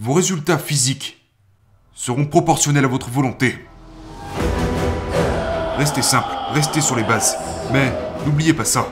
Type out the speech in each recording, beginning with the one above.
vos résultats physiques seront proportionnels à votre volonté. Restez simple, restez sur les bases. Mais n'oubliez pas ça.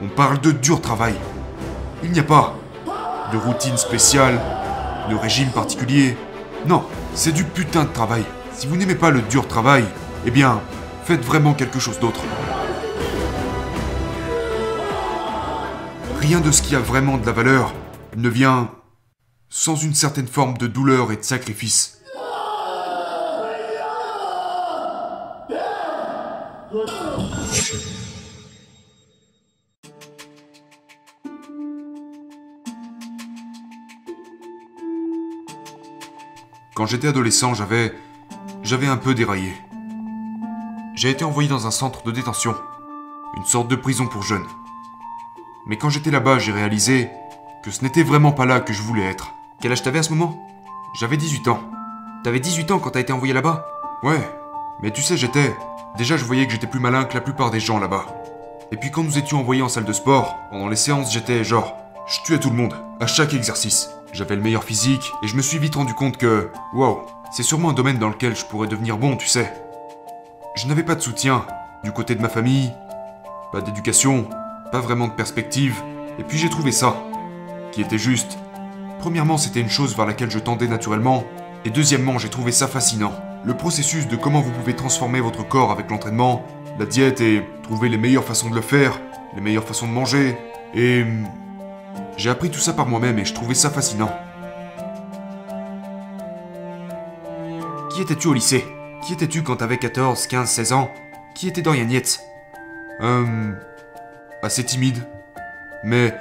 On parle de dur travail. Il n'y a pas de routine spéciale, de régime particulier. Non, c'est du putain de travail. Si vous n'aimez pas le dur travail, eh bien, faites vraiment quelque chose d'autre. Rien de ce qui a vraiment de la valeur ne vient sans une certaine forme de douleur et de sacrifice. Quand j'étais adolescent, j'avais. j'avais un peu déraillé. J'ai été envoyé dans un centre de détention, une sorte de prison pour jeunes. Mais quand j'étais là-bas, j'ai réalisé que ce n'était vraiment pas là que je voulais être. Quel âge t'avais à ce moment? J'avais 18 ans. T'avais 18 ans quand t'as été envoyé là-bas? Ouais, mais tu sais, j'étais. Déjà, je voyais que j'étais plus malin que la plupart des gens là-bas. Et puis quand nous étions envoyés en salle de sport, pendant les séances, j'étais genre. Je tuais tout le monde, à chaque exercice. J'avais le meilleur physique, et je me suis vite rendu compte que. Wow, c'est sûrement un domaine dans lequel je pourrais devenir bon, tu sais. Je n'avais pas de soutien, du côté de ma famille, pas d'éducation, pas vraiment de perspective, et puis j'ai trouvé ça, qui était juste. Premièrement, c'était une chose vers laquelle je tendais naturellement, et deuxièmement, j'ai trouvé ça fascinant. Le processus de comment vous pouvez transformer votre corps avec l'entraînement, la diète et trouver les meilleures façons de le faire, les meilleures façons de manger, et... J'ai appris tout ça par moi-même et je trouvais ça fascinant. Qui étais-tu au lycée? Qui étais-tu quand t'avais 14, 15, 16 ans? Qui était Dorian Yates? Euh... Assez timide. Mais...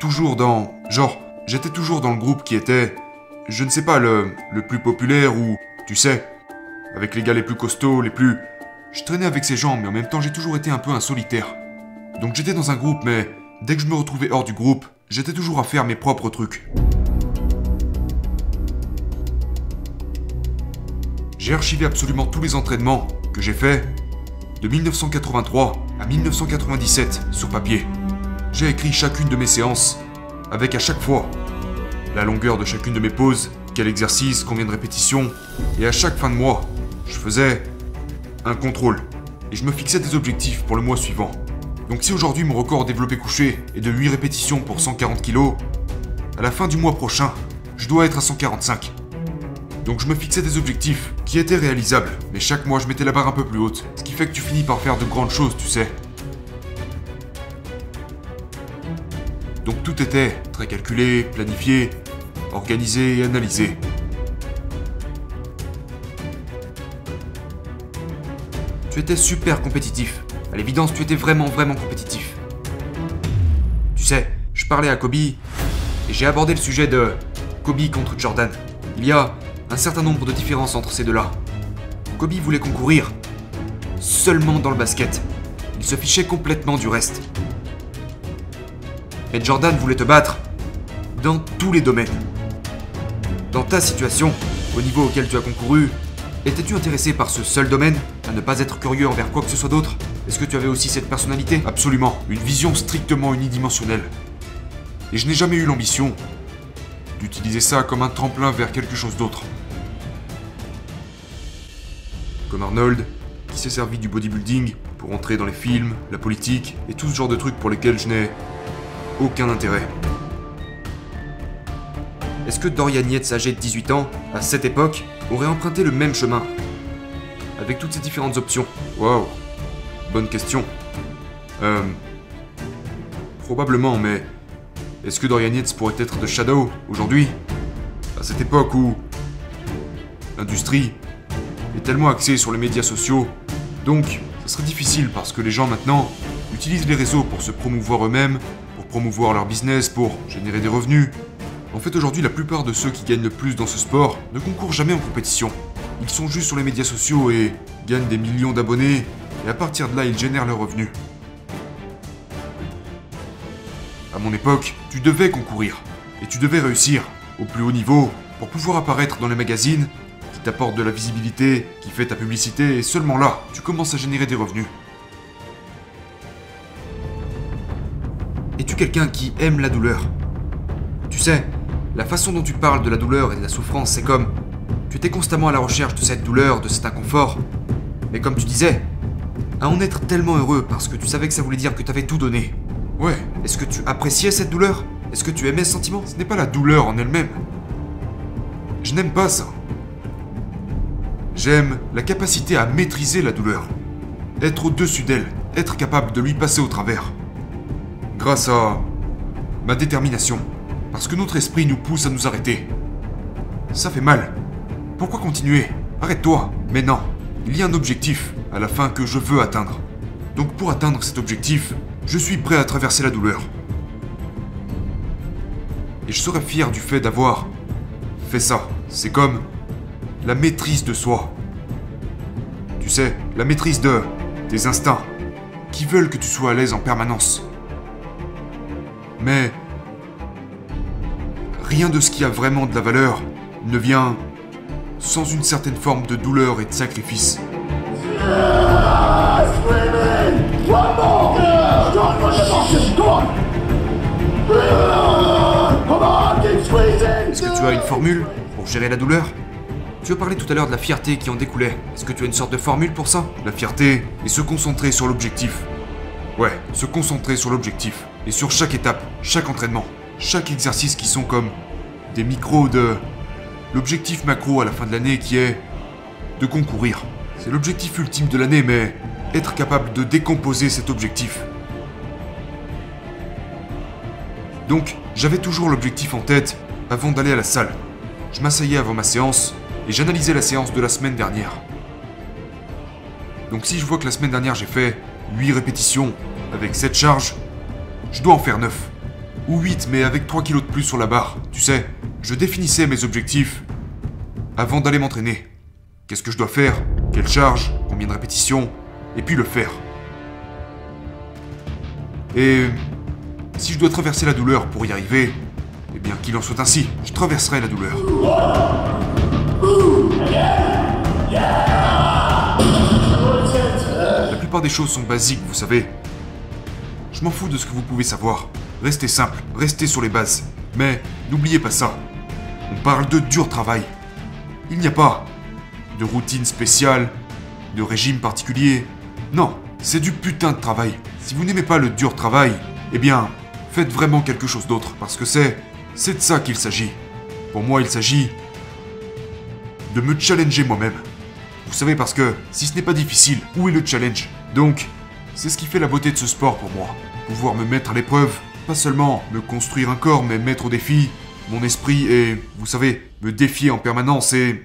Toujours dans... Genre, j'étais toujours dans le groupe qui était... Je ne sais pas, le, le plus populaire ou... Tu sais, avec les gars les plus costauds, les plus... Je traînais avec ces gens, mais en même temps j'ai toujours été un peu un solitaire. Donc j'étais dans un groupe, mais dès que je me retrouvais hors du groupe, j'étais toujours à faire mes propres trucs. J'ai archivé absolument tous les entraînements que j'ai faits de 1983 à 1997 sur papier. J'ai écrit chacune de mes séances, avec à chaque fois la longueur de chacune de mes pauses, quel exercice, combien de répétitions, et à chaque fin de mois, je faisais un contrôle, et je me fixais des objectifs pour le mois suivant. Donc si aujourd'hui mon record développé couché est de 8 répétitions pour 140 kg, à la fin du mois prochain, je dois être à 145. Donc je me fixais des objectifs qui étaient réalisables, mais chaque mois je mettais la barre un peu plus haute, ce qui fait que tu finis par faire de grandes choses, tu sais. Donc tout était très calculé, planifié, organisé et analysé. Tu étais super compétitif. À l'évidence, tu étais vraiment, vraiment compétitif. Tu sais, je parlais à Kobe et j'ai abordé le sujet de Kobe contre Jordan. Il y a un certain nombre de différences entre ces deux-là. Kobe voulait concourir seulement dans le basket. Il se fichait complètement du reste. Mais Jordan voulait te battre dans tous les domaines. Dans ta situation, au niveau auquel tu as concouru, étais-tu intéressé par ce seul domaine, à ne pas être curieux envers quoi que ce soit d'autre? Est-ce que tu avais aussi cette personnalité? Absolument, une vision strictement unidimensionnelle. Et je n'ai jamais eu l'ambition d'utiliser ça comme un tremplin vers quelque chose d'autre. Comme Arnold, qui s'est servi du bodybuilding pour entrer dans les films, la politique et tout ce genre de trucs pour lesquels je n'ai aucun intérêt. Est-ce que Dorian Yates, âgé de 18 ans, à cette époque, aurait emprunté le même chemin Avec toutes ces différentes options Waouh Bonne question. Euh. Probablement, mais. Est-ce que Dorian Yates pourrait être de Shadow aujourd'hui? À cette époque où. L'industrie est tellement axée sur les médias sociaux, donc ça serait difficile parce que les gens maintenant utilisent les réseaux pour se promouvoir eux-mêmes, pour promouvoir leur business, pour générer des revenus, en fait, aujourd'hui, la plupart de ceux qui gagnent le plus dans ce sport ne concourent jamais en compétition. Ils sont juste sur les médias sociaux et gagnent des millions d'abonnés, et à partir de là, ils génèrent leurs revenus. À mon époque, tu devais concourir, et tu devais réussir, au plus haut niveau, pour pouvoir apparaître dans les magazines, qui t'apportent de la visibilité, qui fait ta publicité, et seulement là, tu commences à générer des revenus. Es-tu quelqu'un qui aime la douleur? Tu sais, La façon dont tu parles de la douleur et de la souffrance, c'est comme... Tu étais constamment à la recherche de cette douleur, de cet inconfort. Mais comme tu disais, à en être tellement heureux parce que tu savais que ça voulait dire que tu avais tout donné. Ouais, est-ce que tu appréciais cette douleur? Est-ce que tu aimais ce sentiment? Ce n'est pas la douleur en elle-même. Je n'aime pas ça. J'aime la capacité à maîtriser la douleur. Être au-dessus d'elle, être capable de lui passer au travers. Grâce à ma détermination. Parce que notre esprit nous pousse à nous arrêter. Ça fait mal. Pourquoi continuer? Arrête-toi. Mais non, il y a un objectif à la fin que je veux atteindre. Donc pour atteindre cet objectif, je suis prêt à traverser la douleur. Et je serai fier du fait d'avoir fait ça. C'est comme la maîtrise de soi. Tu sais, la maîtrise de tes instincts qui veulent que tu sois à l'aise en permanence. Mais rien de ce qui a vraiment de la valeur ne vient sans une certaine forme de douleur et de sacrifice. Est-ce que tu as une formule pour gérer la douleur? Tu as parlé tout à l'heure de la fierté qui en découlait. Est-ce que tu as une sorte de formule pour ça? La fierté est se concentrer sur l'objectif. Ouais, se concentrer sur l'objectif. Et sur chaque étape, chaque entraînement, chaque exercice qui sont comme des micros de l'objectif macro à la fin de l'année qui est de concourir. C'est l'objectif ultime de l'année, mais être capable de décomposer cet objectif. Donc, j'avais toujours l'objectif en tête avant d'aller à la salle. Je m'asseyais avant ma séance et j'analysais la séance de la semaine dernière. Donc si je vois que la semaine dernière j'ai fait 8 répétitions avec 7 charges, je dois en faire 9. Ou 8 mais avec 3 kilos de plus sur la barre. Tu sais, je définissais mes objectifs avant d'aller m'entraîner. Qu'est-ce que je dois faire? Quelle charge? Combien de répétitions? Et puis le faire. Et si je dois traverser la douleur pour y arriver, eh bien qu'il en soit ainsi, je traverserai la douleur. La plupart des choses sont basiques, vous savez. Je m'en fous de ce que vous pouvez savoir. Restez simple, restez sur les bases. Mais n'oubliez pas ça. On parle de dur travail. Il n'y a pas de routine spéciale, de régime particulier. Non, c'est du putain de travail. Si vous n'aimez pas le dur travail, eh bien, faites vraiment quelque chose d'autre, parce que c'est... c'est de ça qu'il s'agit. Pour moi, il s'agit de me challenger moi-même. Vous savez, parce que si ce n'est pas difficile, où est le challenge? Donc, c'est ce qui fait la beauté de ce sport pour moi. Pouvoir me mettre à l'épreuve, pas seulement me construire un corps, mais mettre au défi mon esprit et, vous savez, me défier en permanence et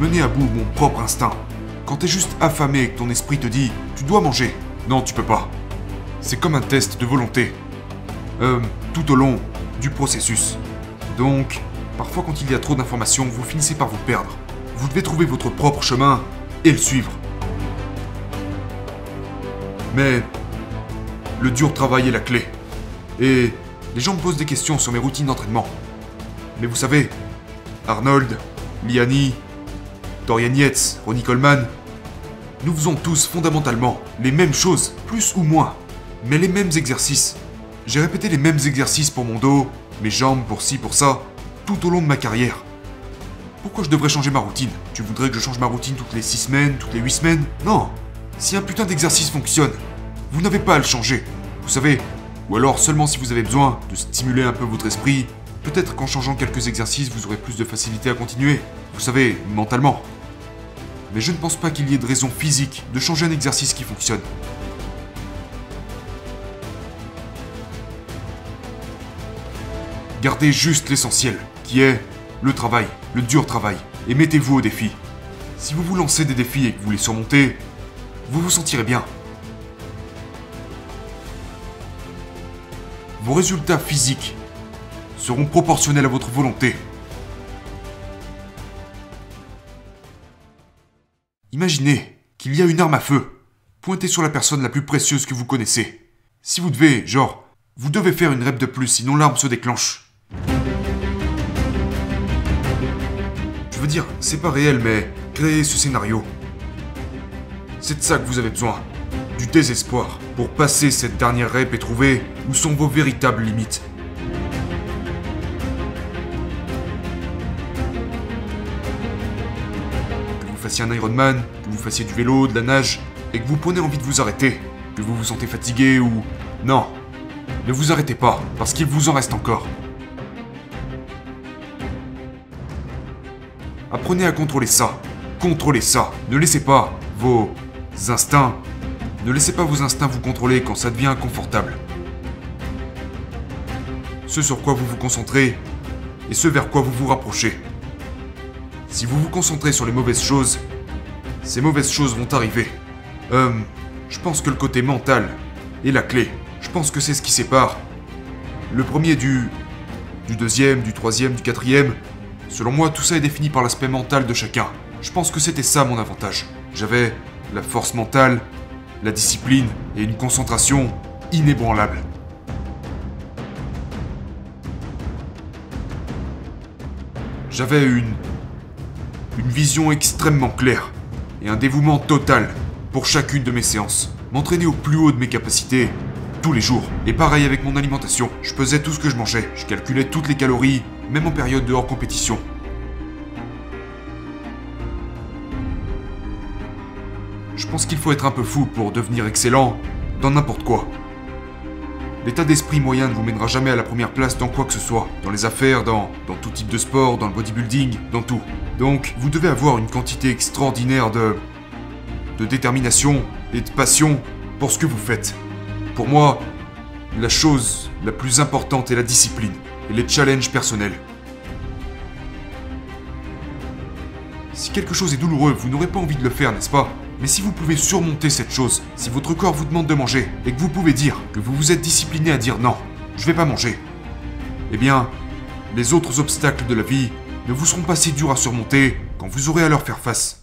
mener à bout mon propre instinct. Quand t'es juste affamé et que ton esprit te dit tu dois manger, non, tu peux pas. C'est comme un test de volonté. Euh, tout au long du processus. Donc, parfois quand il y a trop d'informations, vous finissez par vous perdre. Vous devez trouver votre propre chemin et le suivre. Mais le dur travail est la clé. Et les gens me posent des questions sur mes routines d'entraînement. Mais vous savez, Arnold, Liani, Dorian Yates, Ronnie Coleman, nous faisons tous fondamentalement les mêmes choses, plus ou moins, mais les mêmes exercices. J'ai répété les mêmes exercices pour mon dos, mes jambes, pour ci, pour ça, tout au long de ma carrière. Pourquoi je devrais changer ma routine? Tu voudrais que je change ma routine toutes les 6 semaines, toutes les 8 semaines? Non Si un putain d'exercice fonctionne, vous n'avez pas à le changer. Vous savez, ou alors seulement si vous avez besoin de stimuler un peu votre esprit, peut-être qu'en changeant quelques exercices vous aurez plus de facilité à continuer. Vous savez, mentalement. Mais je ne pense pas qu'il y ait de raison physique de changer un exercice qui fonctionne. Gardez juste l'essentiel, qui est le travail, le dur travail, et mettez-vous au défi. Si vous vous lancez des défis et que vous les surmontez, vous vous sentirez bien. Vos résultats physiques seront proportionnels à votre volonté. Imaginez qu'il y a une arme à feu pointée sur la personne la plus précieuse que vous connaissez. Si vous devez, genre, vous devez faire une rep de plus, sinon l'arme se déclenche. Je veux dire, c'est pas réel, mais créez ce scénario. C'est de ça que vous avez besoin. Du désespoir pour passer cette dernière rep et trouver où sont vos véritables limites. Que vous fassiez un Ironman, que vous fassiez du vélo, de la nage, et que vous prenez envie de vous arrêter, que vous vous sentez fatigué ou... Non, ne vous arrêtez pas, parce qu'il vous en reste encore. Apprenez à contrôler ça. Contrôlez ça. Ne laissez pas vos instincts ne laissez pas vos instincts vous contrôler quand ça devient inconfortable. Ce sur quoi vous vous concentrez et ce vers quoi vous vous rapprochez. Si vous vous concentrez sur les mauvaises choses, ces mauvaises choses vont arriver. Euh, je pense que le côté mental est la clé. Je pense que c'est ce qui sépare le premier du du deuxième, du troisième, du quatrième. Selon moi, tout ça est défini par l'aspect mental de chacun. Je pense que c'était ça mon avantage. J'avais la force mentale, la discipline et une concentration inébranlable. J'avais une une vision extrêmement claire et un dévouement total pour chacune de mes séances. M'entraîner au plus haut de mes capacités tous les jours. Et pareil avec mon alimentation. Je pesais tout ce que je mangeais. Je calculais toutes les calories, même en période de hors compétition. Je pense qu'il faut être un peu fou pour devenir excellent dans n'importe quoi. L'état d'esprit moyen ne vous mènera jamais à la première place dans quoi que ce soit. Dans les affaires, dans, tout type de sport, dans le bodybuilding, dans tout. Donc, vous devez avoir une quantité extraordinaire de... de détermination et de passion pour ce que vous faites. Pour moi, la chose la plus importante est la discipline et les challenges personnels. Si quelque chose est douloureux, vous n'aurez pas envie de le faire, n'est-ce pas? Mais si vous pouvez surmonter cette chose, si votre corps vous demande de manger, et que vous pouvez dire que vous vous êtes discipliné à dire non, je vais pas manger, eh bien, les autres obstacles de la vie ne vous seront pas si durs à surmonter quand vous aurez à leur faire face.